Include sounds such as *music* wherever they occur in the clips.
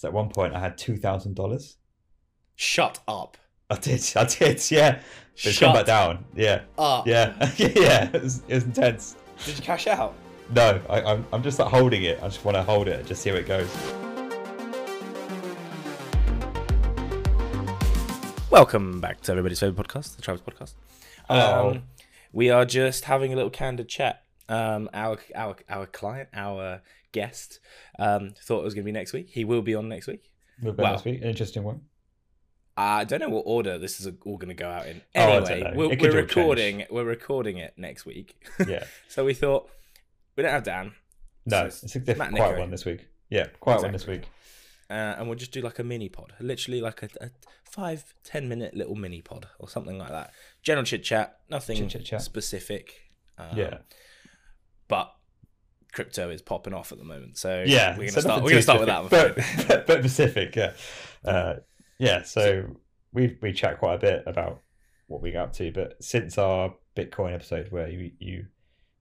So at one point, I had two thousand dollars. Shut up. I did, I did, yeah. But it's Shut come back down. Yeah, up. yeah, *laughs* yeah. It was, it was intense. Did you cash out? No, I, I'm, I'm just like holding it. I just want to hold it, and just see how it goes. Welcome back to everybody's favorite podcast, the Tribus Podcast. Um, we are just having a little candid chat. Um, our our our client, our guest, um, thought it was going to be next week. He will be on next week. We'll be next week. An interesting one. I don't know what order this is all going to go out in. Oh, Anyway, know. we're, we're all change. recording. We're recording it next week. Yeah. *laughs* so we thought we don't have Dan, No, So it's a different, quiet one this week. Yeah, quiet one this week. uh, and we'll just do like a mini pod, literally like a, a five ten minute little mini pod or something like that. General chit chat, nothing Chit-chit-chat. specific. Um, Yeah. but crypto is popping off at the moment, so Yeah, we're gonna so start. We're gonna start with that. Specific, but, but Pacific, yeah, uh, yeah. So we we chat quite a bit about what we got up to, but since our Bitcoin episode where you you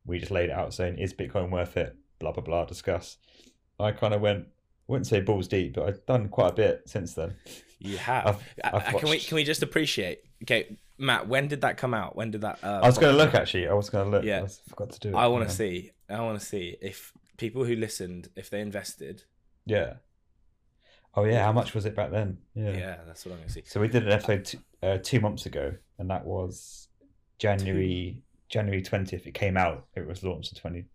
we just laid it out saying is Bitcoin worth it, blah blah blah, discuss. I kind of went, I wouldn't say balls deep, but I've done quite a bit since then. You have. I've- Uh, I've can we can we just appreciate? Okay, Matt, when did that come out? When did that? Uh, I was going to look actually. I was going to look. Yeah. I forgot to do it. I want to Yeah. see. I want to see if people who listened, if they invested. Yeah. Oh yeah, how much was it back then? Yeah, yeah, that's what I'm gonna see. So we did an episode t- uh, two months ago, and that was January January twentieth. It came out. It was launched the twenty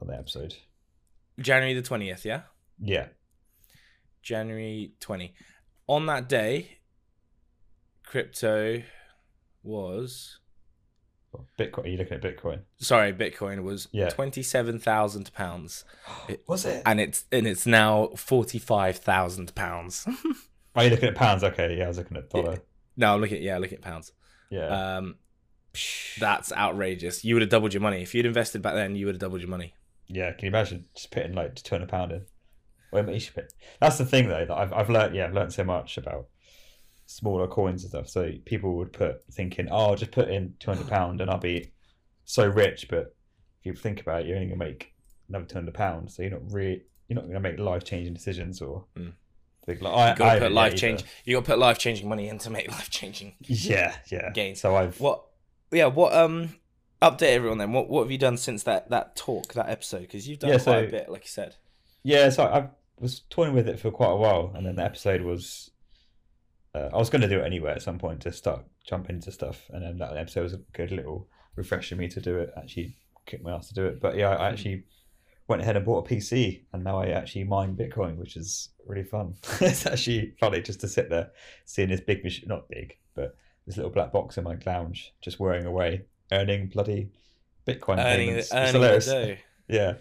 on the episode. January the twentieth. Yeah. Yeah, January 20. On that day, crypto was Bitcoin. Are you looking at Bitcoin? sorry, Bitcoin was Yeah. twenty seven thousand pounds, Was it? and it's and it's now forty five thousand pounds. *laughs* Are you looking at pounds? Okay, yeah, I was looking at dollar. no, I'm looking. Yeah, looking at pounds. Yeah, Um, that's outrageous. You would have doubled your money if you'd invested back then. You would have doubled your money. yeah. Can you imagine just putting like two hundred pound in? Well, you should put. That's the thing though that I've I've learned. Yeah, I've learned so much about smaller coins and stuff. So people would put thinking, oh, I'll just put in two hundred pound and I'll be so rich. But if you think about it, you're only gonna make another two hundred pounds. So you're not really you're not gonna make life changing decisions or Mm. like I You got to I- put life change. You got to put life changing money in to make *laughs* life changing. Yeah, yeah. Gains. So I've What? Yeah. What? Um. Update everyone then. What What have you done since that that talk that episode? Because you've done Yeah, quite so- a bit, like you said. Yeah, so I was toying with it for quite a while, and then the episode was. Uh, I was going to do it anyway at some point to start jumping into stuff, and then that episode was a good little refresh for me to do it. Actually, kicked my ass to do it, but yeah, I actually went ahead and bought a PC, and now I actually mine Bitcoin, which is really fun. *laughs* it's actually funny just to sit there seeing this big machine, not big, but this little black box in my lounge, just whirring away, earning bloody Bitcoin Earning, payments. Earning. *laughs* Yeah.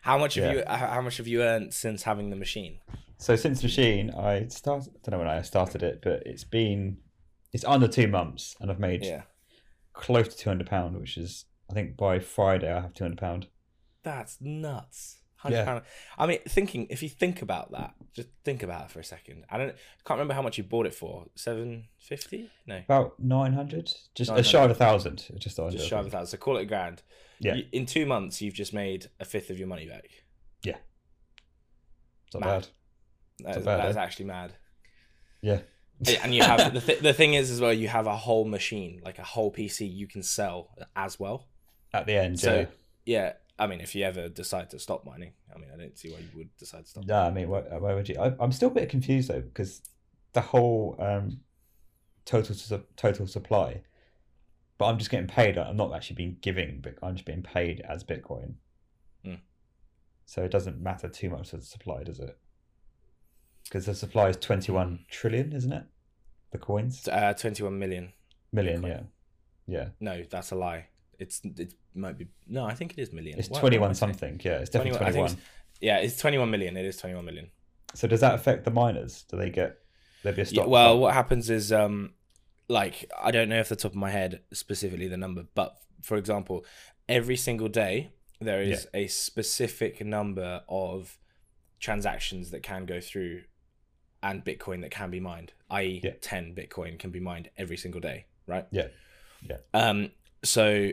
How much have Yeah. you? How much have you earned since having the machine? So since machine, I started. I don't know when I started it, but it's been it's under two months, and I've made Yeah, close to two hundred pound, which is I think by Friday I have two hundred pound. that's nuts. Yeah. I mean, thinking if you think about that, just think about it for a second. I don't. Can't remember how much you bought it for. Seven fifty? No, About nine hundred, just a 900. shy of a thousand, just under. just shy of a thousand. So call it a grand. Yeah, You- in two months, you've just made a fifth of your money back. Yeah. It's not mad. bad. That is, that eh? is actually mad. Yeah, and you have the, th- the thing is as well you have a whole machine like a whole pc you can sell as well at the end. so yeah. yeah i mean if you ever decide to stop mining i mean i don't see why you would decide to stop No, I mean, why, why would you? I, I'm still a bit confused though because the whole um, total su- total supply, but I'm just getting paid. I'm not actually being giving, but I'm just being paid as Bitcoin. Hmm. So it doesn't matter too much to the supply, does it? Because the supply is 21 trillion, isn't it? The coins, uh 21 million million, yeah, yeah. no that's a lie it's it might be no i think it is million It's What- what 21 something. Yeah, it's definitely 21 I think 21. yeah it's 21 million it is 21 million So does that affect the miners? Do they get? There be a Yeah, well, what happens is, um, like, I don't know off the top of my head specifically the number, but for example, every single day there is a specific number of transactions that can go through and Bitcoin that can be mined, i.e., Yeah. 10 Bitcoin can be mined every single day, right? Yeah. Yeah. Um, so,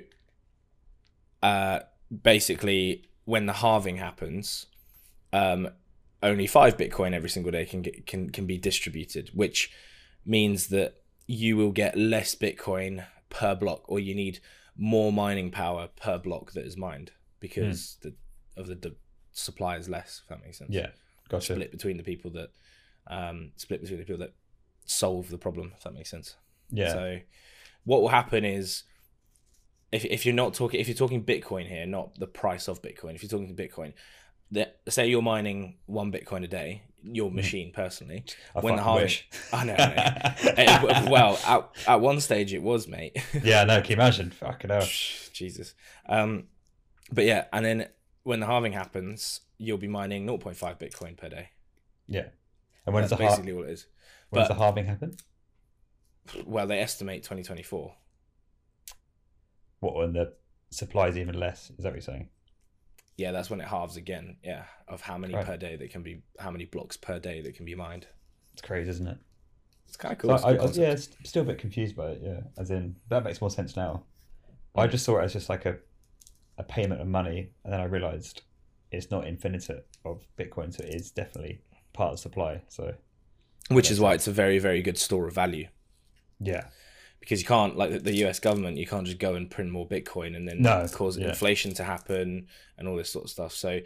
uh, basically, when the halving happens, um, only five Bitcoin every single day can get can can be distributed, which means that you will get less Bitcoin per block, or you need more mining power per block that is mined because the of the, the supply is less. If that makes sense. Yeah, gotcha. Split between the people that um, split between the people that solve the problem. If that makes sense. Yeah, So what will happen is if, if you're not talking if you're talking Bitcoin here, not the price of Bitcoin, if you're talking Bitcoin, that say you're mining one Bitcoin a day, your machine personally. I when the wish. I know, I know. *laughs* Well, at, at one stage it was, mate. *laughs* yeah, no, can you imagine? Fucking hell. *laughs* Jesus. Um, but yeah, and then when the halving happens, you'll be mining 0.5 Bitcoin per day. Yeah. And when does That's the, har- basically what it is. when does the halving happen? Well, they estimate 2024. What when the supply is even less? Is that what you're saying? Yeah, that's when it halves again. Yeah, of how many Right. per day that can be, how many blocks per day that can be mined. It's crazy, isn't it? It's kind of cool. A I, I, yeah, still a bit confused by it. Yeah, as in that makes more sense now. I just saw it as just like a a payment of money, and then I realised it's not infinite of Bitcoin, so it is definitely part of supply. So Which is why it's a very, very good store of value yeah, because you can't, like the- the US government, you can't just go and print more Bitcoin and then No, cause yeah. inflation to happen and all this sort of stuff. So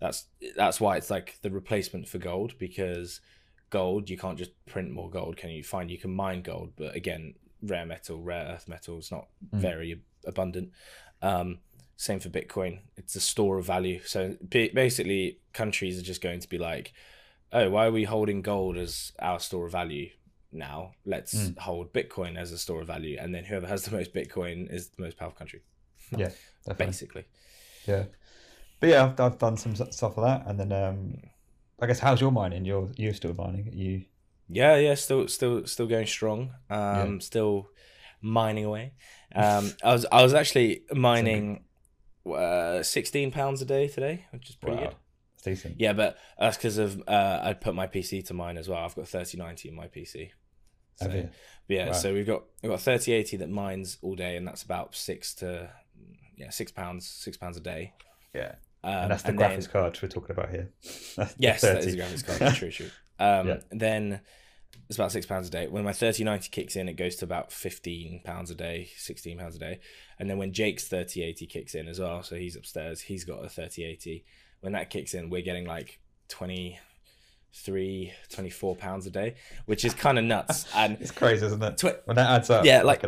that's that's why it's like the replacement for gold because gold you can't just print more gold. Can you find you can mine gold, but again, rare metal, rare earth metal is not Mm. very abundant. Um, same for Bitcoin. It's a store of value. So basically, countries are just going to be like, "Oh, why are we holding gold as our store of value now? Let's Mm. hold Bitcoin as a store of value, and then whoever has the *laughs* most Bitcoin is the most powerful country." *laughs* yeah, definitely. Basically, Yeah, but yeah, I've, I've done some stuff like that, and then um, I guess how's your mining? You're you're still mining? You yeah, yeah, still, still, still going strong. Um, still mining away. Um, *laughs* I was, I was actually mining uh, sixteen pounds a day today, which is pretty wow, good. It's decent. Yeah, but that's because of uh, I put my PC to mine as well. I've got thirty ninety in my PC. So, yeah, Wow. so we've got we've got thirty eighty that mines all day, and that's about six to yeah six pounds six pounds a day. Yeah, Um, and that's the then- graphics card we're talking about here. *laughs* That's Yes, that is 30. a graphics card. *laughs* true, true. Um, Yeah. Then it's about six pounds a day. When my thirty ninety kicks in, it goes to about fifteen pounds a day, sixteen pounds a day. And then when Jake's thirty eighty kicks in as well, so he's upstairs, he's got a thirty eighty. When that kicks in, we're getting like 23, 24 pounds a day, which is kind of nuts. *laughs* And It's crazy, isn't it? When that adds up, Yeah, like-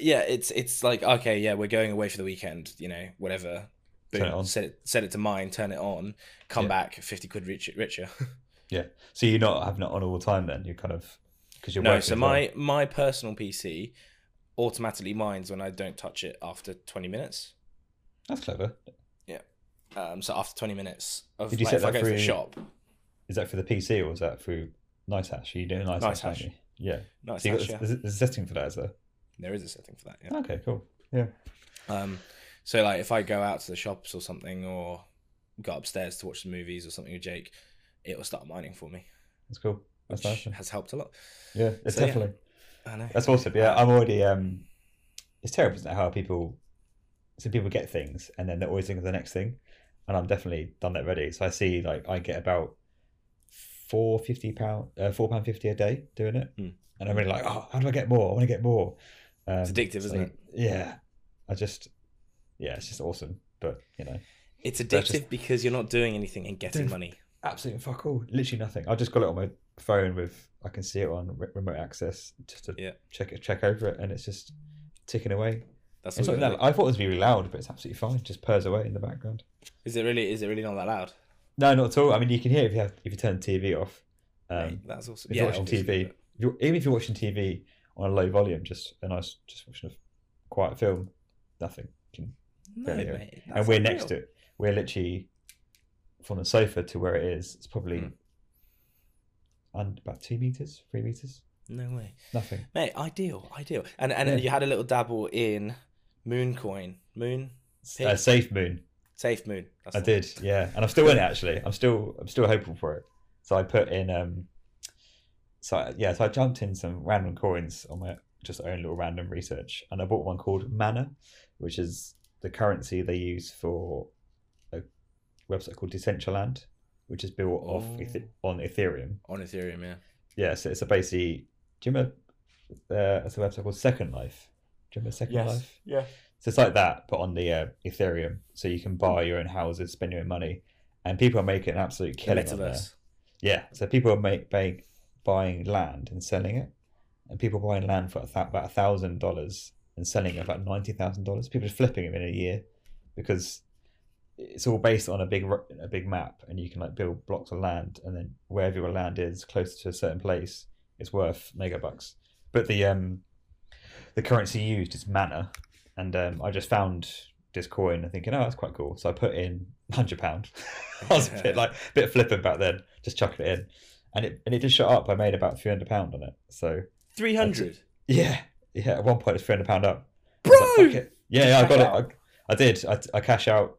yeah, it's it's like okay, yeah, we're going away for the weekend, you know, whatever. Turn it on. Boom, set it, set it to mine, turn it on, come Yeah. back fifty quid richer. richer. *laughs* Yeah. So you're not having it on all the time then? You're kind of because you're no, so as well. my my personal PC automatically mines when I don't touch it after twenty minutes. that's clever. Um, so after twenty minutes of Did you like, set if I that go to the shop, Is that for the PC or is that through NiceHash? Are you doing NiceHash? NiceHash. aren't? Yeah. nice. So hash, got, yeah. there's, a setting for that, is there? There is a setting for that. Yeah. Okay, cool. Yeah. Um, so like if I go out to the shops or something, or go upstairs to watch the movies or something with Jake, it will start mining for me, That's cool. That's nice. has helped a lot. Yeah, it's So, yeah. definitely. I know. That's awesome. Yeah, I'm already. Um, it's terrible, isn't it? How people, so people get things and then they're always thinking of the next thing, and I'm definitely done that already. So I see like I get about four fifty pound, uh, four pound fifty a day doing it, Hmm. and I'm really like, oh, how do I get more? I want to get more. Um, It's addictive, so, isn't it? Yeah, I just, yeah, it's just awesome. But you know, It's addictive just- because you're not doing anything and getting money. absolutely fuck all, literally nothing. I just got it on my phone with I can see it on re- remote access just to Yeah. check it, check over it, and it's just ticking away. That's It's not that, I thought it was really loud, but it's absolutely fine. It just purrs away in the background. Is it really? Is it really not that loud? No, not at all. I mean, you can hear if you have if you turn the TV off. Um, Mate, that's awesome. if Yeah, you're watching TV, if you're, even if you're watching TV on a low volume, just a nice, just watching a quiet film, nothing. Can, No, it. and we're ideal. next to it. We're literally from the sofa to where it is. It's probably Mm. and about two meters, three meters. No way, Nothing. mate. Ideal, ideal. And and Yeah. you had a little dabble in Mooncoin, Moon Uh, Pig? safe moon. Safe Moon. That's I did, yeah, and I'm still in it actually. I'm still, I'm still hopeful for it. So I put in, um, so yeah, so I jumped in some random coins on my just own little random research, and I bought one called Mana, which is the currency they use for a website called Decentraland. which is built off Oh. Eth- on Ethereum. On Ethereum, yeah. Yeah, so it's a basically. Do you remember? Uh, it's a website called Second Life. Do you remember Second Life? Yeah. So it's like that, but on the uh, Ethereum, so you can buy your own houses, spend your own money, and people are making an absolute The killing on there. Yeah, so people are make, buying, buying land and selling it, and people buying land for a th- about a thousand dollars and selling it for about ninety thousand dollars. People are flipping it in a year because it's all based on a big a big map, and you can like build blocks of land, and then wherever your land is close to a certain place, it's worth mega bucks. But the um the currency used is mana, and um, I just found this coin and thinking, oh, that's quite cool. So I put in hundred pound. *laughs* I was a bit like a bit flippant back then, just chucking it in, and it and it just shot up. I made about three hundred pound on it. So 300. yeah, yeah. At one point, it's three hundred pound up. Bro! like, it." Yeah, yeah, I got out. it. I, I did. I, I cash out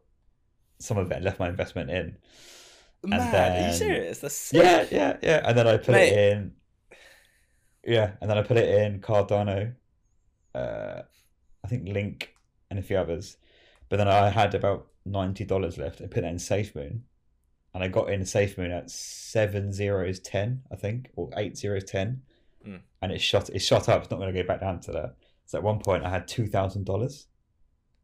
some of it and left my investment in. Man, are then- you serious? That's sick. Yeah, yeah, yeah. And then I put Mate. it in. Yeah, and then I put it in Cardano, uh, I think Link, and a few others. But then I had about ninety dollars left. I put that in SafeMoon, and I got in SafeMoon at seven zeros ten, I think, or eight zeros ten, Mm. and it shot. It shot up. It's not going to go back down to that. So at one point, I had two thousand dollars.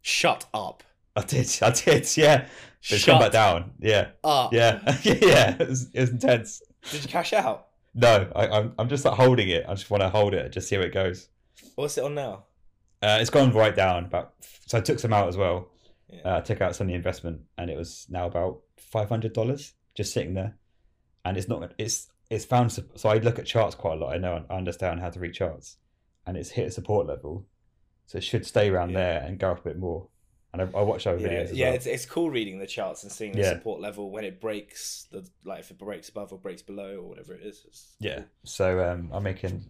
Shut up. I did. I did. Yeah, but it's Shut gone back down. Yeah, up. yeah, *laughs* yeah. It was, it was intense. Did you cash out? No, I, I'm I'm just like holding it. I just want to hold it, just see how it goes. What's it on now? Uh, it's gone right down. About so I took some out as well. Yeah. Uh, I took out some of the investment, and it was now about five hundred dollars just sitting there. And it's not. It's it's found. So I look at charts quite a lot. I know I understand how to read charts, and it's hit a support level, so it should stay around Yeah. there and go up a bit more. And I, I watch other yeah, videos as yeah well. it's, it's cool reading the charts and seeing the support level when it breaks the like if it breaks above or breaks below or whatever it is. Yeah. cool. So um, I'm making.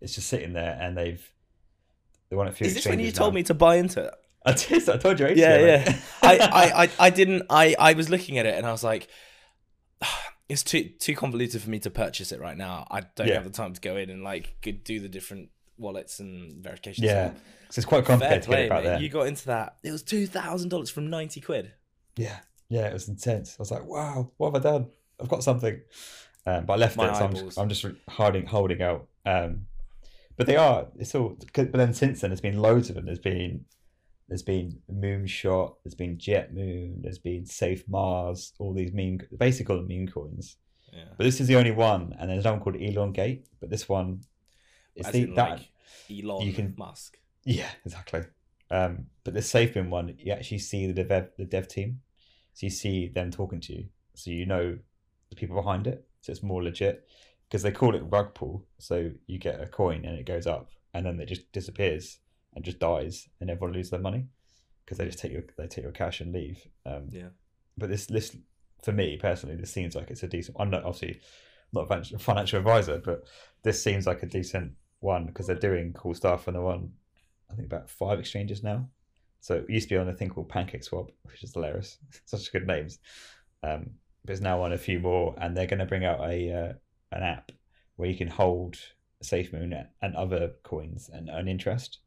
It's just sitting there, and they've. They want a few. Is this when you told now. me to buy into it? I did. I told you. Yeah, yeah. mate. *laughs* I, I, I, I didn't. I, I was looking at it and I was like, *sighs* it's too too convoluted for me to purchase it right now. I don't Yeah. have the time to go in and like do the different wallets and verifications. Yeah, so it's quite complicated to get play, mate. there. You got into that. It was two thousand dollars from ninety quid. Yeah, yeah, it was intense. I was like, wow, what have I done? I've got something, um, but I left My it. So I'm just, I'm just holding holding out. Um, but they are. It's all. But then since then, there's been loads of them. There's been there's been Moonshot. There's been Jet Moon. There's been Safe Mars. All these meme, basically called them meme coins. Yeah. But this is the only one, and there's one called Elongate. But this one, is the that. like Elon you can- Musk. Yeah, exactly. Um, but the SafeMoon one, you actually see the dev the dev team, so you see them talking to you, so you know the people behind it. So it's more legit because they call it rug pull. So you get a coin and it goes up, and then it just disappears and just dies, and everyone loses their money because they just take your they take your cash and leave. Um, Yeah. But this list for me personally, this seems like it's a decent. I'm not obviously not a financial- advisor, but this seems like a decent one because they're doing cool stuff and they're on I think about five exchanges now. So it used to be on a thing called Pancake Swap, which is hilarious. *laughs* Such good names. Um, but it's now on a few more, and they're going to bring out a uh, an app where you can hold SafeMoon and other coins and earn interest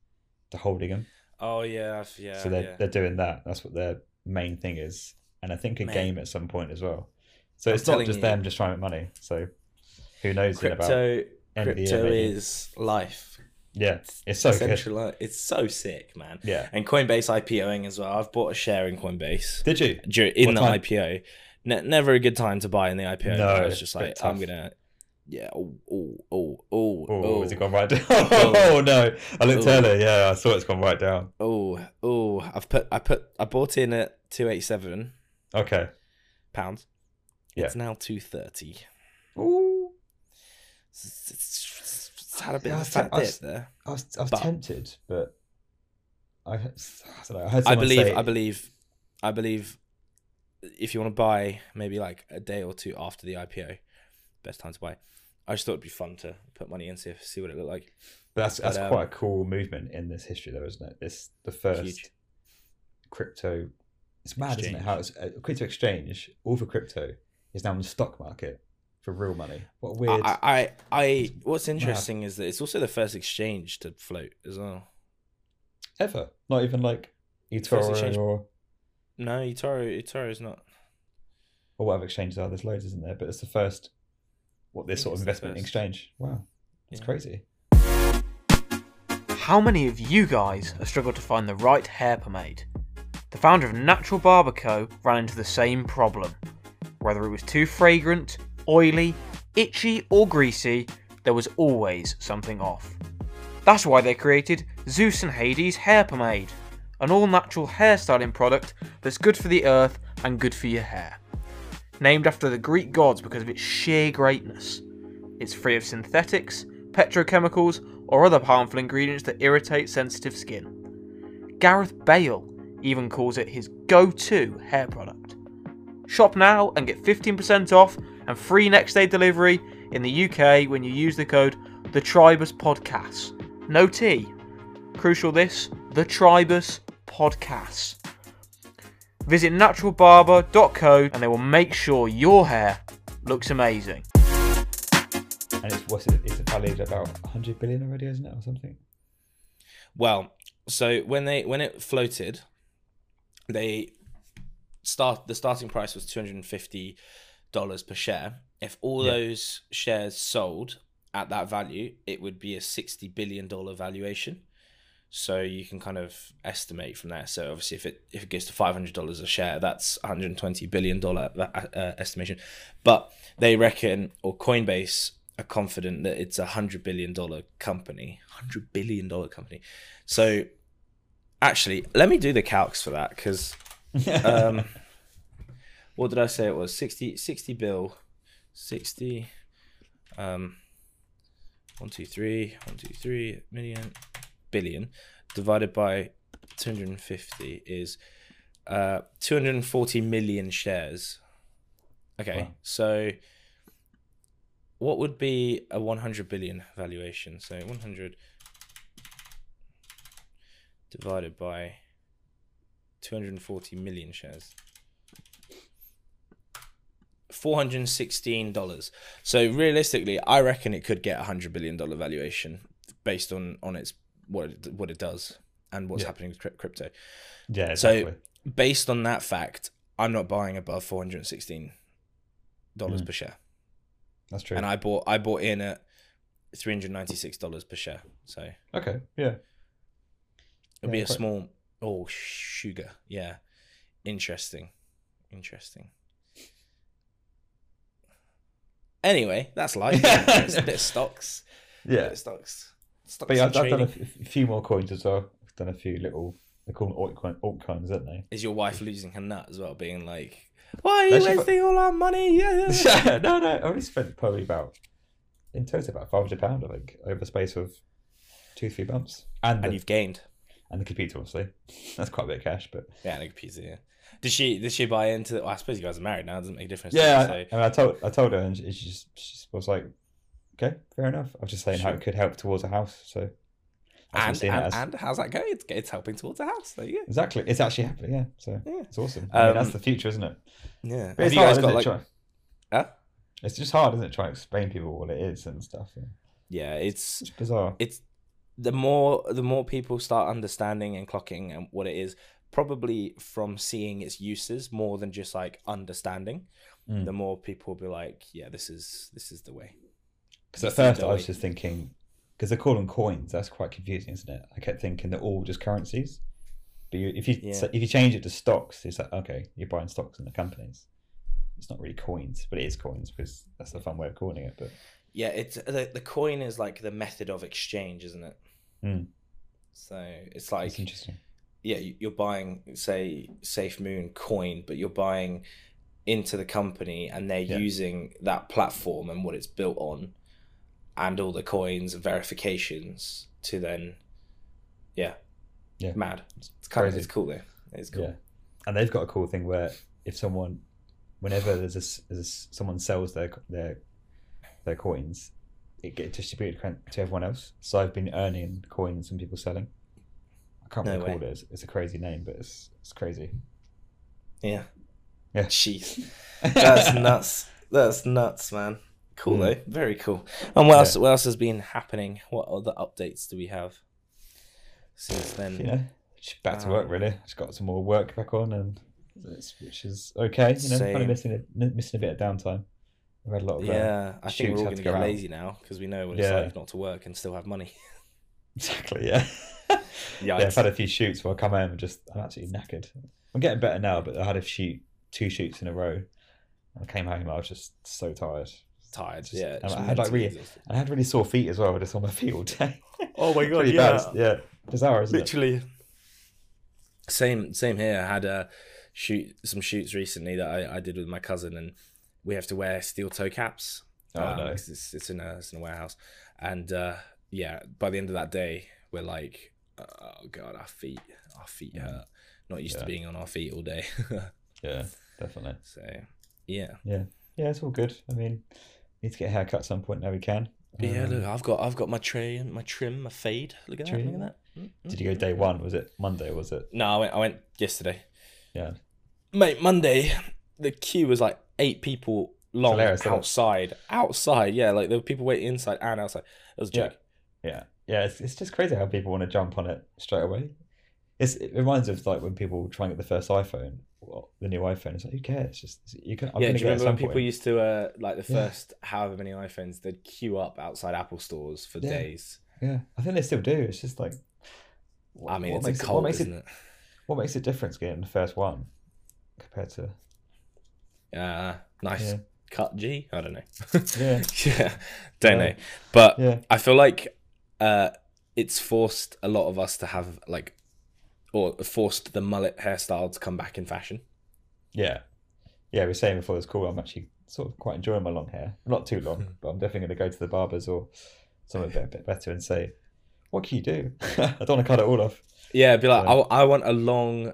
to holding them. Oh yeah, yeah. so they're yeah. they're doing that. That's what their main thing is, and I think a Mate. game at some point as well. So I'm it's not just you. them just trying to make money. So who knows crypto. end of the year, Crypto is life. yeah, it's so good. It's so sick, man. Yeah, And Coinbase IPOing as well. I've bought a share in Coinbase did you? in What the time? IPO. Ne- never a good time to buy in the IPO. No, I was just it's like, I'm gonna, yeah. Oh, oh, oh, oh, Oh, oh, has it oh. gone right down? *laughs* Oh. *laughs* oh, no! I looked Oh. earlier. Yeah, I saw it's gone right down. oh, oh. I've put, I put, I bought in at two eighty seven Okay. pounds. Yeah. It's now two thirty. Ooh. It's, it's, it's had a bit Yeah, of I a was fat I dip there. I was, I was But- tempted, but I, I don't know. I heard I believe, say, I believe, I believe. If you want to buy, maybe like a day or two after the IPO, best time to buy. I just thought it'd be fun to put money in, see see what it looked like. but that's that's but, um, quite a cool movement in this history, though, isn't it? It's the first Huge. crypto. It's mad, isn't it? Exchange. How it's a crypto exchange, all for crypto, is now in the stock market for real money. What weird. I, I, I, what's interesting is that it's also the first exchange to float as well. ever? Not even like eToro exchange- or No, eToro, eToro is not. or whatever exchanges are. There's loads, isn't there? But it's the first. What this sort of investment first. exchange? Wow, it's Yeah. crazy. How many of you guys have struggled to find the right hair pomade? The founder of Natural Barber Co. ran into the same problem. Whether it was too fragrant, oily, itchy, or greasy, there was always something off. That's why they created Zeus and Hades Hair Pomade, an all natural hairstyling product that's good for the earth and good for your hair. Named after the Greek gods because of its sheer greatness. It's free of synthetics, petrochemicals, or other harmful ingredients that irritate sensitive skin. Gareth Bale even calls it his go to hair product. Shop now and get 15% off and free next day delivery in the UK when you use the code The Tribus. No T. Crucial this The Tribus Podcast. Visit naturalbarber.co and they will make sure your hair looks amazing. And it's what's it? It's valued at about 100 billion already, isn't it, or something? Well, so when they when it floated, they start the starting price was two hundred and fifty dollars per share. If all Yeah. those shares sold at that value, it would be a sixty billion dollar valuation. So you can kind of estimate from there. So obviously, if it if it gets to five hundred dollars a share, that's one hundred twenty billion dollar uh, estimation. But they reckon, or Coinbase are confident that it's a hundred billion dollar company, hundred billion dollar company. So actually, let me do the calcs for that because *laughs* um, what did I say it was? 60, 60 bill, 60, um, one, two, three, one, two, three million, billion divided by 250 is uh, 240 million shares. Okay, Wow. so what would be a 100 billion valuation? So 100 divided by 240 million shares. $416. So realistically, I reckon it could get a 100 billion dollar valuation based on on its what it, what it does and what's Yeah. happening with crypto. yeah, So- Based on that fact, I'm not buying above 416 dollars Mm. per share. That's true. And I bought I bought in at $396 per share. So okay, yeah. It'll be a quite- small. Oh, sugar. Yeah. Interesting. Interesting. Anyway, that's life. It's a bit of *laughs* stocks. Bit Yeah. of stocks. Stocks But yeah, I've, I've done a, trading. f- a few more coins as well. I've done a few little, they call them altcoin, altcoins, don't they? Is your wife losing her nut as well, being like, "Why are you she- wasting all our money?" Yeah. yeah, yeah." no, no, I only spent probably about, in total, about £500, I think, over the space of two, three months. And, and the, you've gained. and the computer, obviously. That's quite a bit of cash, but Yeah, and a pizza. Yeah. Did she? Did she buy into? The, well, I suppose you guys are married now. It doesn't make a difference. yeah. it? I, I, mean, I told I told her, and she, she just she just was like, "Okay, fair enough." I was just saying how it could help towards a house. So, that's what I'm and and, and how's that going? It's, it's helping towards a house. There you go. exactly, it's actually happening. Yeah, so Yeah. it's awesome. I mean, that's Um, the future, isn't it? Yeah. But it's hard, isn't got it? like? Try- Huh? It's just hard, isn't it? Trying to explain people what it is and stuff. Yeah. Yeah, it's It's bizarre. it's the more the more people start understanding and clocking and what it is probably from seeing its uses more than just like understanding Mm. the more people will be like yeah this is this is the way Because at first I was just thinking, because they call them coins, that's quite confusing, isn't it? I kept thinking they're all just currencies. But you, if you Yeah. so if you change it to stocks, it's like okay, you're buying stocks in the companies. It's not really coins, but it is coins because that's the fun way of calling it. But yeah it's the, the coin is like the method of exchange isn't it Mm. so it's like it's interesting. yeah you- you're buying say safe moon coin but you're buying into the company and they're Yeah. using that platform and what it's built on and all the coins and verifications to then yeah Yeah. mad it's kind of it's cool though it's cool Yeah, and they've got a cool thing where if someone, whenever there's a, there's a someone sells their their their coins, it gets distributed to everyone else. So I've been earning coins from people selling. I can't No remember way. it is. It's a crazy name, but it's it's crazy. yeah Yeah. jeez *laughs* that's nuts that's nuts man cool Mm. though very cool and what else what else has been happening what other updates do we have since then know, just back to Um, work really. Just got some more work back on and it's- which is okay. You know, kind of missing a, missing a bit of downtime. I've had a lot of uh, Yeah, I think we're all going to to go get out. lazy now because we know what it's Yeah. like not to work and still have money. *laughs* exactly. Yeah. *laughs* yeah. I've had a few shoots where I come home and just I'm absolutely knackered. I'm getting better now, but I had a shoot two shoots in a row. I came home, I was just so tired. Tired. Yeah. I had, like, really- I had really sore feet as well, just on my feet all day. Oh my *laughs* It's really bad. Yeah, bizarre, isn't it? literally same same here i had a shoot some shoots recently that I, I did with my cousin and we have to wear steel toe caps Oh, um, no. it's, it's in a it's in a warehouse and uh yeah by the end of that day we're like oh god our feet our feet hurt not used Mm. Yeah. to being on our feet all day *laughs* Yeah, definitely. so yeah, yeah Yeah, it's all good. I mean, need to get a haircut at some point now we can. but yeah Um, look i've got i've got my trim my trim my fade look at that Trim. look at that Mm, mm. Did you go day one? Was it Monday? or Was it? no i went i went yesterday Yeah. Mate, Monday, the queue was like eight people long hilarious, isn't it? outside. Outside, yeah, like there were people waiting inside and outside. It was a joke. Yeah, yeah. It's, it's just crazy how people want to jump on it straight away. It's, it reminds us of like when people try and get the first iPhone, well, the new iPhone. It's like who cares? Just you can. I'm yeah, do you remember when some people point. used to, uh, like the Yeah. first however many iPhones, they'd queue up outside Apple stores for Yeah. days? Yeah, I think they still do. It's just like. I mean, what it's makes a it- cult, what makes isn't it, it? What makes it different getting the first one compared to? Uh, nice Yeah. cut G. I don't know. Yeah, *laughs* yeah, don't Yeah. know. But yeah, I feel like uh, it's forced a lot of us to have like, or forced the mullet hairstyle to come back in fashion. yeah, yeah. We were saying before this call, I'm actually sort of quite enjoying my long hair. Not too long, hmm. but I'm definitely going to go to the barbers or something a bit, a bit better and say, "What can you do?" *laughs* I don't want to cut it all off. Yeah, be like, Yeah. I, I want a long,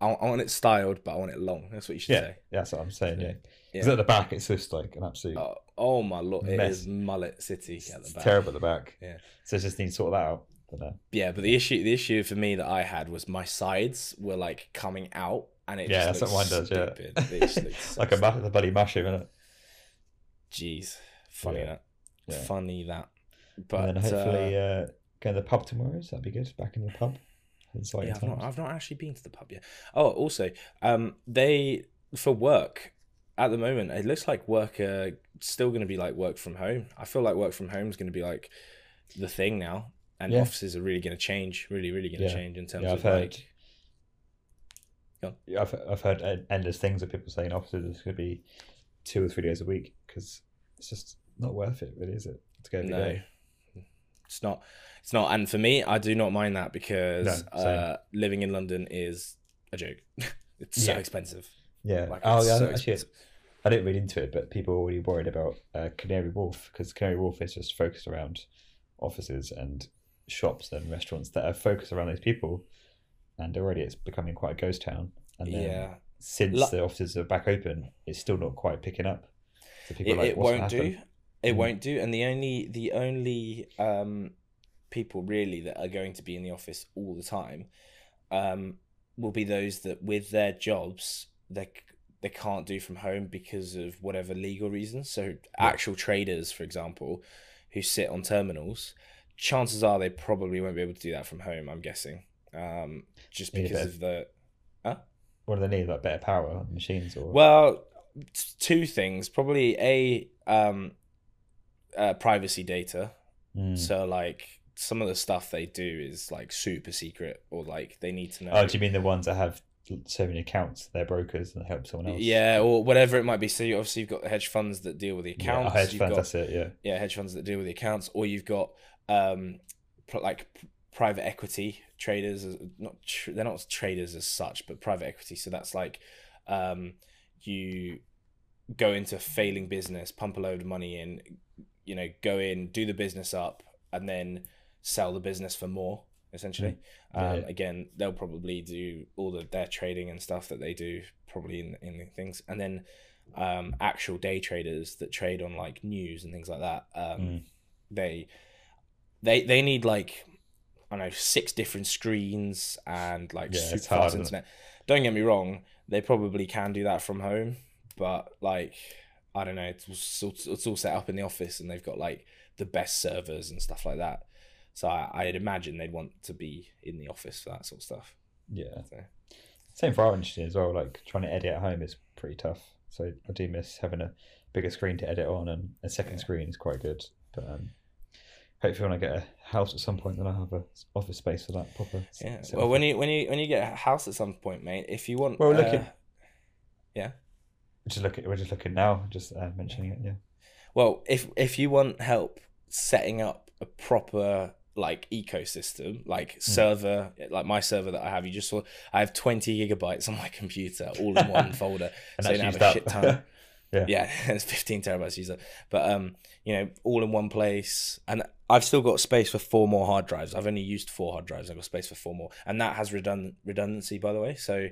I, I want it styled, but I want it long. That's what you should Yeah, say. Yeah, that's what I'm saying. Yeah, Yeah. because at the back it's just like an absolute. Oh, oh my lord, it Mess. is mullet city at the it's back. terrible at the back. Yeah. So it just need to sort that out. Yeah, but the issue, the issue for me that I had was my sides were like coming out, and it yeah, just that's what mine does. Yeah. It just looked *laughs* so like a, a bloody mushroom, isn't it? Jeez, funny Yeah. that, Yeah. funny that. But and then hopefully uh, uh, go to the pub tomorrow. So that'd be good. Back in the pub. Yeah, I've not, I've not actually been to the pub yet. Oh, also, um, they for work at the moment it looks like work uh still going to be like work from home. I feel like work from home is going to be like the thing now, and Yeah. offices are really going to change. Really, really going to Yeah. change in terms Yeah, of I've heard. like Go on. Yeah, I've I've heard en- endless things of people saying offices is going to be two or three days a week because it's just not worth it, really, is it? To go every no. day. It's not. It's not. And for me, I do not mind that because No, uh, living in London is a joke. *laughs* it's so expensive. Yeah. Like, oh yeah. so actually. I didn't read into it, but people are already worried about uh, Canary Wharf because Canary Wharf is just focused around offices and shops and restaurants that are focused around those people, and already it's becoming quite a ghost town. And then Yeah. since the offices are back open, it's still not quite picking up. So people it, like, it won't do it Mm. won't do and the only the only um people really that are going to be in the office all the time um will be those that with their jobs they they can't do from home because of whatever legal reasons so actual traders for example who sit on terminals chances are they probably won't be able to do that from home i'm guessing um just Yeah, because of the What do they need? Like better power on machines or Well, t- two things. Probably a um, uh, privacy data. Mm. So like some of the stuff they do is like super secret, or like they need to know. Oh, do you mean the ones that have so many accounts? They're brokers and help someone else. yeah, or whatever it might be. So you, obviously you've got the hedge funds that deal with the accounts. oh, hedge funds. got That's it. Yeah. yeah, hedge funds that deal with the accounts, or you've got um, like private equity traders. Not tr- they're not traders as such, but private equity. So that's like um, you go into failing business, pump a load of money in, you know, go in, do the business up, and then sell the business for more. Essentially, Yeah, um, again, they'll probably do all the their trading and stuff that they do probably in in things, and then um, actual day traders that trade on like news and things like that. Um, Mm. They they they need like I don't know six different screens and like Yeah, super fast internet. Don't get me wrong, they probably can do that from home, but like I don't know, it's all, it's all set up in the office and they've got like the best servers and stuff like that. So I, I'd imagine they'd want to be in the office for that sort of stuff. Yeah. So. Same for our industry as well. Like trying to edit at home is pretty tough. So I do miss having a bigger screen to edit on, and a second Yeah. screen is quite good. But um, hopefully, when I get a house at some point, then I'll have a office space for that proper. Yeah. Well, when you when you when you get a house at some point, mate, if you want, Well, uh, look at- yeah. We're just looking, we're just looking now, just uh, mentioning it. Yeah. Well, if if you want help setting up a proper like ecosystem, like server, like my server that I have, you just saw I have twenty gigabytes on my *laughs* computer, all in one *laughs* folder. And so you have a shit ton. *laughs* Yeah. yeah, *laughs* it's fifteen terabytes user, but um, you know, all in one place, and I've still got space for four more hard drives. I've only used four hard drives. I've got space for four more, and that has redundant redundancy, by the way. So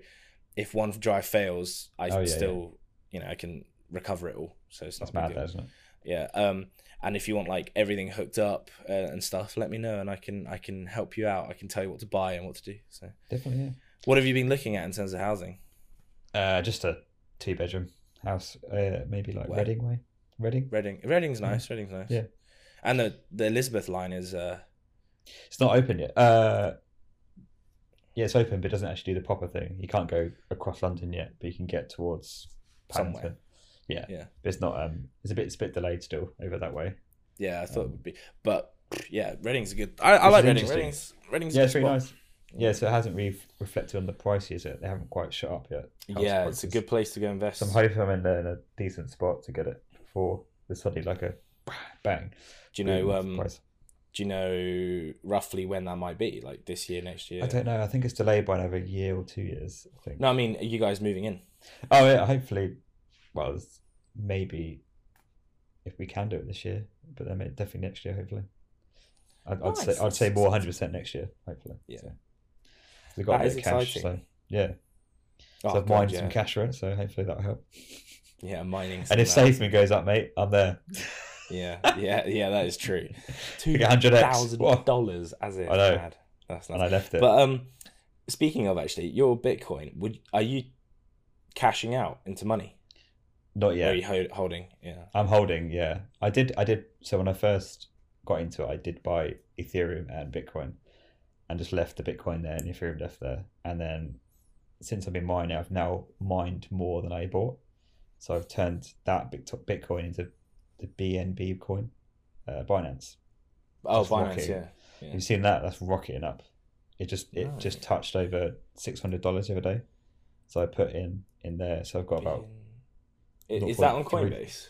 if one drive fails, I Oh, yeah, still, you know, I can recover it all. So it's not big though, isn't it? Yeah. Um, and if you want like everything hooked up uh, and stuff, let me know, and I can I can help you out. I can tell you what to buy and what to do. So, Definitely. Yeah. what have you been looking at in terms of housing? Uh, just a two bedroom house, uh, maybe like Where? Reading way. Reading. Reading. Reading's nice. Reading's nice. Yeah. And the the Elizabeth line is uh It's not open yet. Uh, yeah, it's open, but it doesn't actually do the proper thing. You can't go across London yet, but you can get towards Somewhere. Yeah, Yeah. But it's not. Um, it's a bit. It's a bit delayed still over that way. yeah I thought it Um, would be, but yeah, Reading's a good. I, I like Reading. Reading's Reading's a Yeah, good it's really nice. Yeah, so it hasn't really reflected on the prices yet. They haven't quite shut up yet. Yeah, it's a good place to go invest. So I'm hoping I'm in, there in a decent spot to get it before there's suddenly like a bang. do you know? Um, price. do you know roughly when that might be? Like this year, next year? I don't know. I think it's delayed by another year or two years. I think. No, I mean, are you guys moving in? Oh yeah, hopefully. Well, maybe if we can do it this year, but then definitely next year. Hopefully, I'd, I'd say I'd say more hundred percent next year. Hopefully, Yeah. So, we got That a is bit of cash, exciting. so yeah. Oh, so I've mined yeah. some cash it, so hopefully that'll help. Yeah, mining. And if uh, goes up, mate, I'm there. Yeah, yeah, yeah. That is true. *laughs* Two 100x. thousand dollars as it. I know. Mad. That's and. I left it. But um, speaking of actually, your Bitcoin, would are you cashing out into money? Not Or yet. are you ho- holding? Yeah. I'm holding, yeah. I did I did so when I first got into it, I did buy Ethereum and Bitcoin and just left the Bitcoin there and Ethereum left there. And then since I've been mining, I've now mined more than I bought. So I've turned that Bitcoin into the BNB coin, uh, Binance. Oh, Just Binance. rocketing. Yeah. Yeah. You've seen that? That's rocketing up. It just it just touched over six hundred dollars the other day. So I put in in there. So I've got about Is that on Coinbase?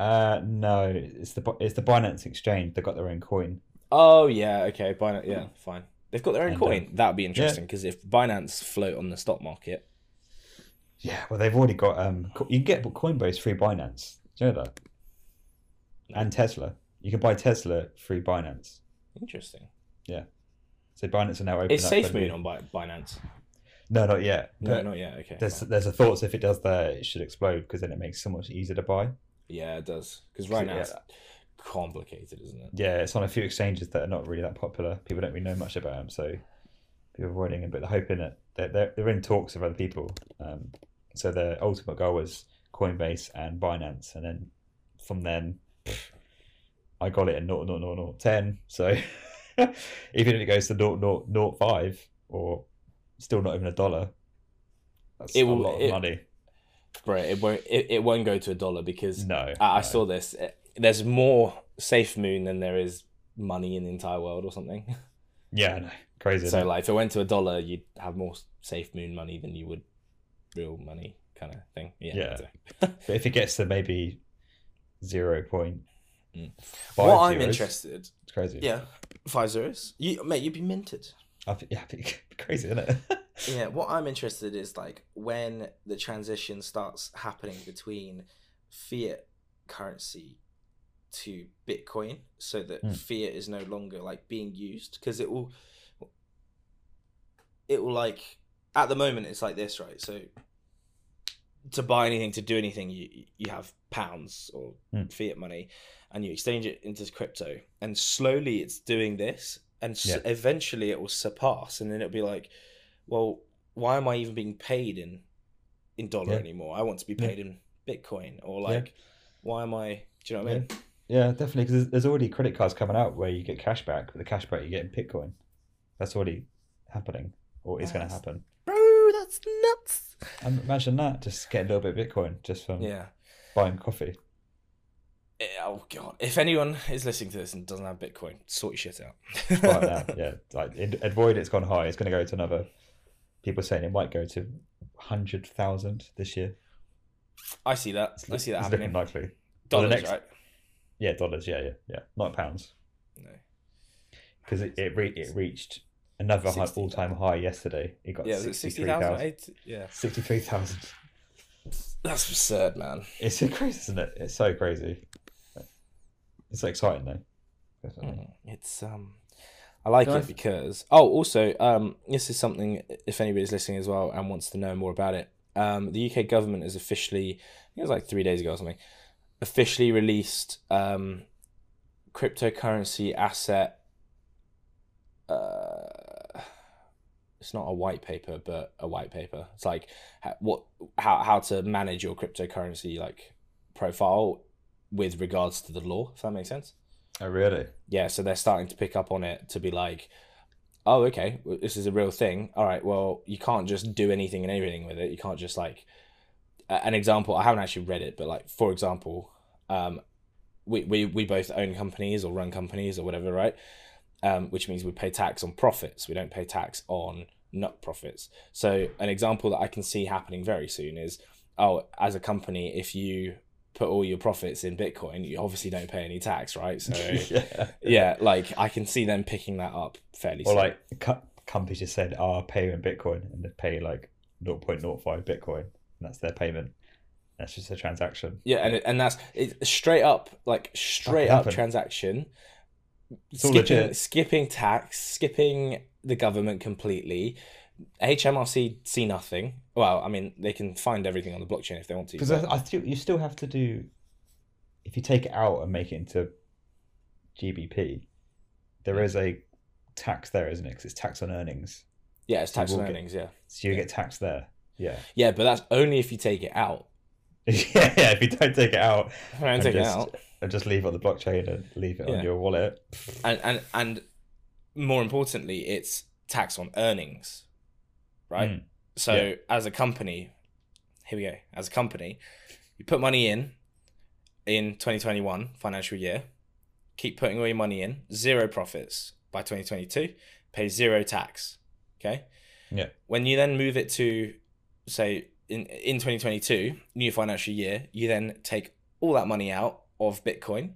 uh no, it's the it's the Binance exchange. They've got their own coin. Oh yeah. Okay. Binance. Yeah. Fine. They've got their own And, coin. That'd be interesting because if Binance float on the stock market, Yeah, well, they've already got. Um, you can get Coinbase free Binance. Do you know that? And Tesla. You can buy Tesla free Binance. interesting. Yeah. So Binance are now up. a SafeMoon new- on Bi- Binance? No, not yet. No, not yet. Okay. there's fine. there's a thoughts if it does that, it should explode because then it makes so much easier to buy. Yeah, it does. Because right now Yeah. Complicated, isn't it? Yeah, it's on a few exchanges that are not really that popular. People don't really know much about them, so people are avoiding them. But they're hoping that they're, they're, they're in talks with other people. Um, so their ultimate goal was Coinbase and Binance, and then from then, I got it at 0.00010. So *laughs* even if it goes to 0.005 or still not even a dollar, that's It a will- lot of it- money. Right. It won't. It, it won't go to a dollar because No, I, I no. saw this. Uh, There's more safe moon than there is money in the entire world, or something. *laughs* Yeah, I know. crazy. so like, if it went to a dollar, you'd have more safe moon money than you would real money, kind of thing. Yeah. Yeah. so- *laughs* but if it gets to maybe zero point Mm. five what I'm interested. it's crazy. Yeah. Five zeros. You mate, you'd be minted. I think, yeah, I think crazy, isn't it? *laughs* Yeah, what I'm interested is like when the transition starts happening between fiat currency to Bitcoin, so that Hmm. fiat is no longer like being used because it will, it will like at the moment it's like this, right? So to buy anything, to do anything, you you have pounds or Hmm. fiat money, and you exchange it into crypto, and slowly it's doing this, and s Yeah. eventually it will surpass, and then it'll be like, well, why am I even being paid in in dollar Yeah. anymore? I want to be Yeah. paid in Bitcoin, or Yeah. like, why am I? Do you know what I mean? Yeah, definitely. Because there's, there's already credit cards coming out where you get cash back, but the cash back you get in Bitcoin. That's already happening, or is going to happen. Bro, that's nuts. And imagine that, just getting a little bit of Bitcoin just from Yeah. buying coffee. Oh god! If anyone is listening to this and doesn't have Bitcoin, sort your shit out. Right *laughs* now, yeah. Like avoid it's gone high. It's going to go to another. People saying it might go to hundred thousand this year. I see that. I see that it's happening. looking likely. Dollars, the next- right? Yeah, dollars. Yeah, yeah, yeah. Not pounds No. because it it, re- it reached another high, all time high yesterday. It got Yeah, was it sixty sixty three thousand? Yeah, Sixty three thousand. that's absurd, man. It's so crazy, isn't it? It's so crazy. It's exciting though. Definitely. Mm, It's um, I like it because oh, also um, this is something if anybody's listening as well and wants to know more about it. Um, the UK government has officially, I think it was like three days ago or something, officially released um, cryptocurrency asset. Uh, it's not a white paper, but a white paper. It's like what how how to manage your cryptocurrency like profile with regards to the law. If that makes sense Oh really? yeah, so they're starting to pick up on it to be like, oh, okay, this is a real thing. All right, well, you can't just do anything and everything with it. You can't just like, an example. I haven't actually read it, but like, for example, um, we we we both own companies or run companies or whatever, right? Um, which means we pay tax on profits. We don't pay tax on not profits. So an example that I can see happening very soon is, oh, as a company, if you put all your profits in Bitcoin, you obviously don't pay any tax, right? So *laughs* yeah. yeah, like I can see them picking that up fairly Or soon. like co- companies just said, "Oh, I'll pay in Bitcoin," and they pay like 0.05 Bitcoin, that's their payment. That's just a transaction. yeah, and and that's straight up, like straight up happen. transaction. It's skipping, skipping tax, skipping the government completely. HMRC see nothing. Well, I mean, they can find everything on the blockchain if they want to. Because I, I still, you still have to do. If you take it out and make it into GBP, there is a tax there, isn't it? Because it's tax on earnings, yeah, it's tax you on get- earnings. Yeah, so you Yeah. get taxed there. Yeah, yeah, but that's only if you take it out. *laughs* yeah, yeah. If you don't take it out If I don't take just, it out, and just leave it on the blockchain and leave it Yeah. on your wallet, and and and more importantly, it's tax on earnings, right? Mm. So Yeah. as a company, here we go. As a company, you put money in in 2021 financial year, keep putting all your money in, zero profits by 2022, pay zero tax. Okay. Yeah. When you then move it to say in in 2022 new financial year, you then take all that money out of Bitcoin.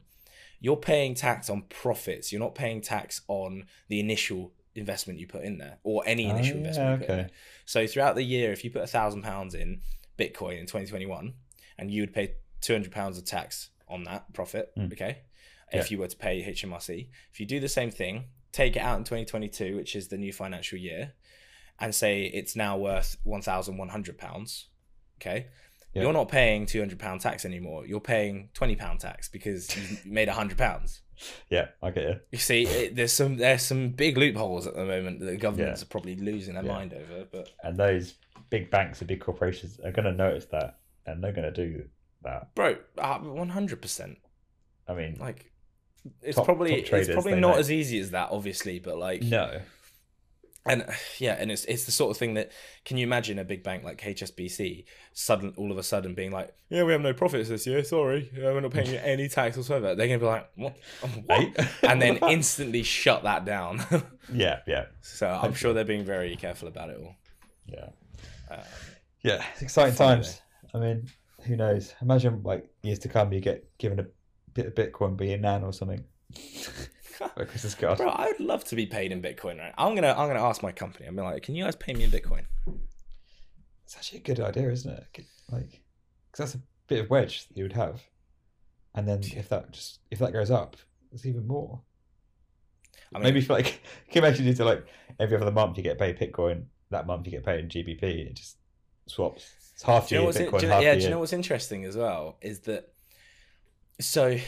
You're paying tax on profits. You're not paying tax on the initial investment you put in there or any Oh, initial yeah, investment put in okay. So throughout the year, if you put a thousand pounds in Bitcoin in 2021, and you would pay 200 pounds of tax on that profit, Mm. okay, if you were to pay HMRC, if you do the same thing, take it out in 2022, which is the new financial year, and say it's now worth 1,100 pounds, okay. Yeah. You're not paying two hundred pound tax anymore. You're paying twenty pound tax because you *laughs* made hundred pounds. yeah, I get you. You see, it, there's some there's some big loopholes at the moment that the governments Yeah. are probably losing their Yeah. mind over. But And those big banks and big corporations are going to notice that, and they're going to do that. bro, uh, one hundred percent. I mean, Like, it's Top- probably top traders, it's probably not know. as easy as that, obviously. But like, no, and *sighs* yeah, and it's it's the sort of thing that can you imagine a big bank like HSBC sudden all of a sudden being like, yeah, we have no profits this year. Sorry, uh, we're not paying you any tax whatsoever. They're gonna be like, what? *laughs* what? *laughs* And then instantly shut that down. *laughs* yeah, yeah, so I'm sure they're being very careful about it all. yeah, Um, yeah. It's exciting times. I mean, who knows? Imagine like years to come, you get given a bit of Bitcoin, be a nan or something. For *laughs* oh, a Christmas card. Bro, I would love to be paid in Bitcoin. Right? I'm gonna I'm gonna ask my company. I'm like, can you guys pay me in Bitcoin? It's actually a good idea, isn't it? Like, because that's a bit of wedge that you would have, and then if that just if that goes up, it's even more. I mean, Maybe if like, *laughs* can you imagine you do like every other month you get paid Bitcoin, that month you get paid in GBP, it just swaps. It's half you year know in- Bitcoin, you half yeah? year. Do you know what's interesting as well is that so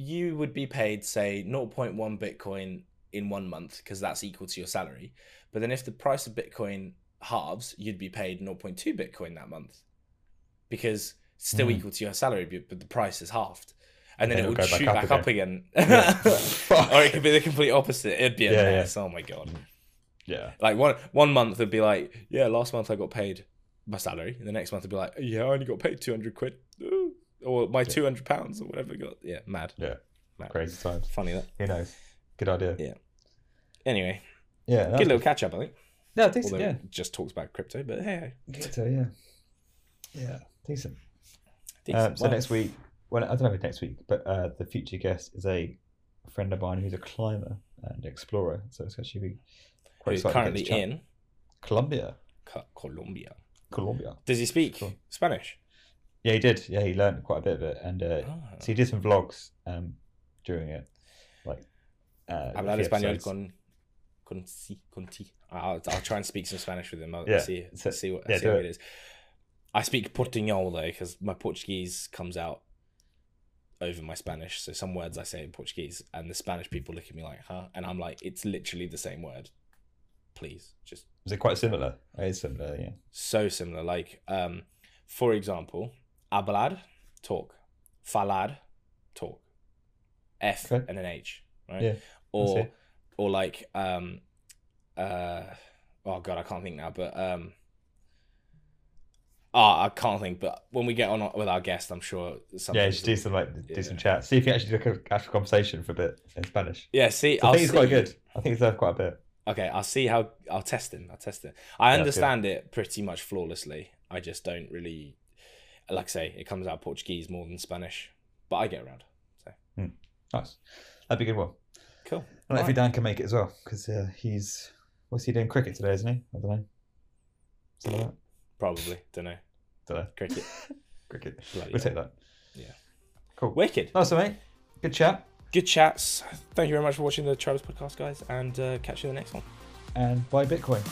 you would be paid say 0.1 Bitcoin in one month because that's equal to your salary. But then if the price of Bitcoin halves, you'd be paid 0.2 Bitcoin that month because it's still Mm. equal to your salary, but- the price is halved. And then Then it would go back shoot up back up again. Yeah. *laughs* or it could be the complete opposite. It'd be a Yeah, yeah. Oh my god. Yeah. Like one one month would be like, yeah, last month I got paid my salary, and the next month would be like, yeah, I only got paid two hundred quid, Ooh. Or my two hundred pounds or whatever. Got yeah, mad, Yeah. mad. Crazy times. funny that. Who knows? Good idea. Yeah. Anyway, Yeah. good little catch up, I think. No, decent. Although Yeah. it just talks about crypto, but hey, So yeah. Yeah. Decent. decent. Um, so next week, well, I don't know if next week, but uh, the future guest is a friend of mine who's a climber and explorer. So it's actually be quite who's to currently in Colombia. Co- Colombia. Colombia. Does he speak. Spanish? Yeah, he did. Yeah, he learned quite a bit of it, and uh, Ah. so he did some vlogs um, during it, like. Uh, Hablar español con con si con ti. I'll, I'll try and speak some Spanish with him. I'll Yeah, see so- see what yeah, see how it. it is. I speak Portuñol though because my Portuguese comes out over my Spanish. So some words I say in Portuguese, and the Spanish people look at me like, "Huh?" And I'm like, "It's literally the same word. Please, just Is it quite similar? It is similar, yeah. so similar. Like, um, for example, hablar, talk, falar, talk, F Okay. and an H, right? Yeah, Or, or like, um, uh, oh god, I can't think now, but um, ah, I can't think. But when we get on with our guest, I'm sure. Yeah, just do some like do some chat. See if you actually do a actual conversation for a bit in Spanish. Yeah, see, So I think it's quite good. I think it's worth quite a bit. Okay, I'll see how I'll test him. I'll test it. I Yeah, understand it pretty much flawlessly. I just don't really, like I say, it comes out Portuguese more than Spanish, but I get around. So Nice. That'd be a good one. cool. And hopefully Right. Dan can make it as well because uh, he's what's he doing cricket today, isn't he? I don't know. Something like that. Probably don't know Don't know. cricket. *laughs* Cricket. Bloody We'll take that. Yeah. Cool. Wicked. Nice, mate. Good chat. Good chats. Thank you very much for watching the Tribus podcast, guys, and uh, catch you in the next one. And buy Bitcoin.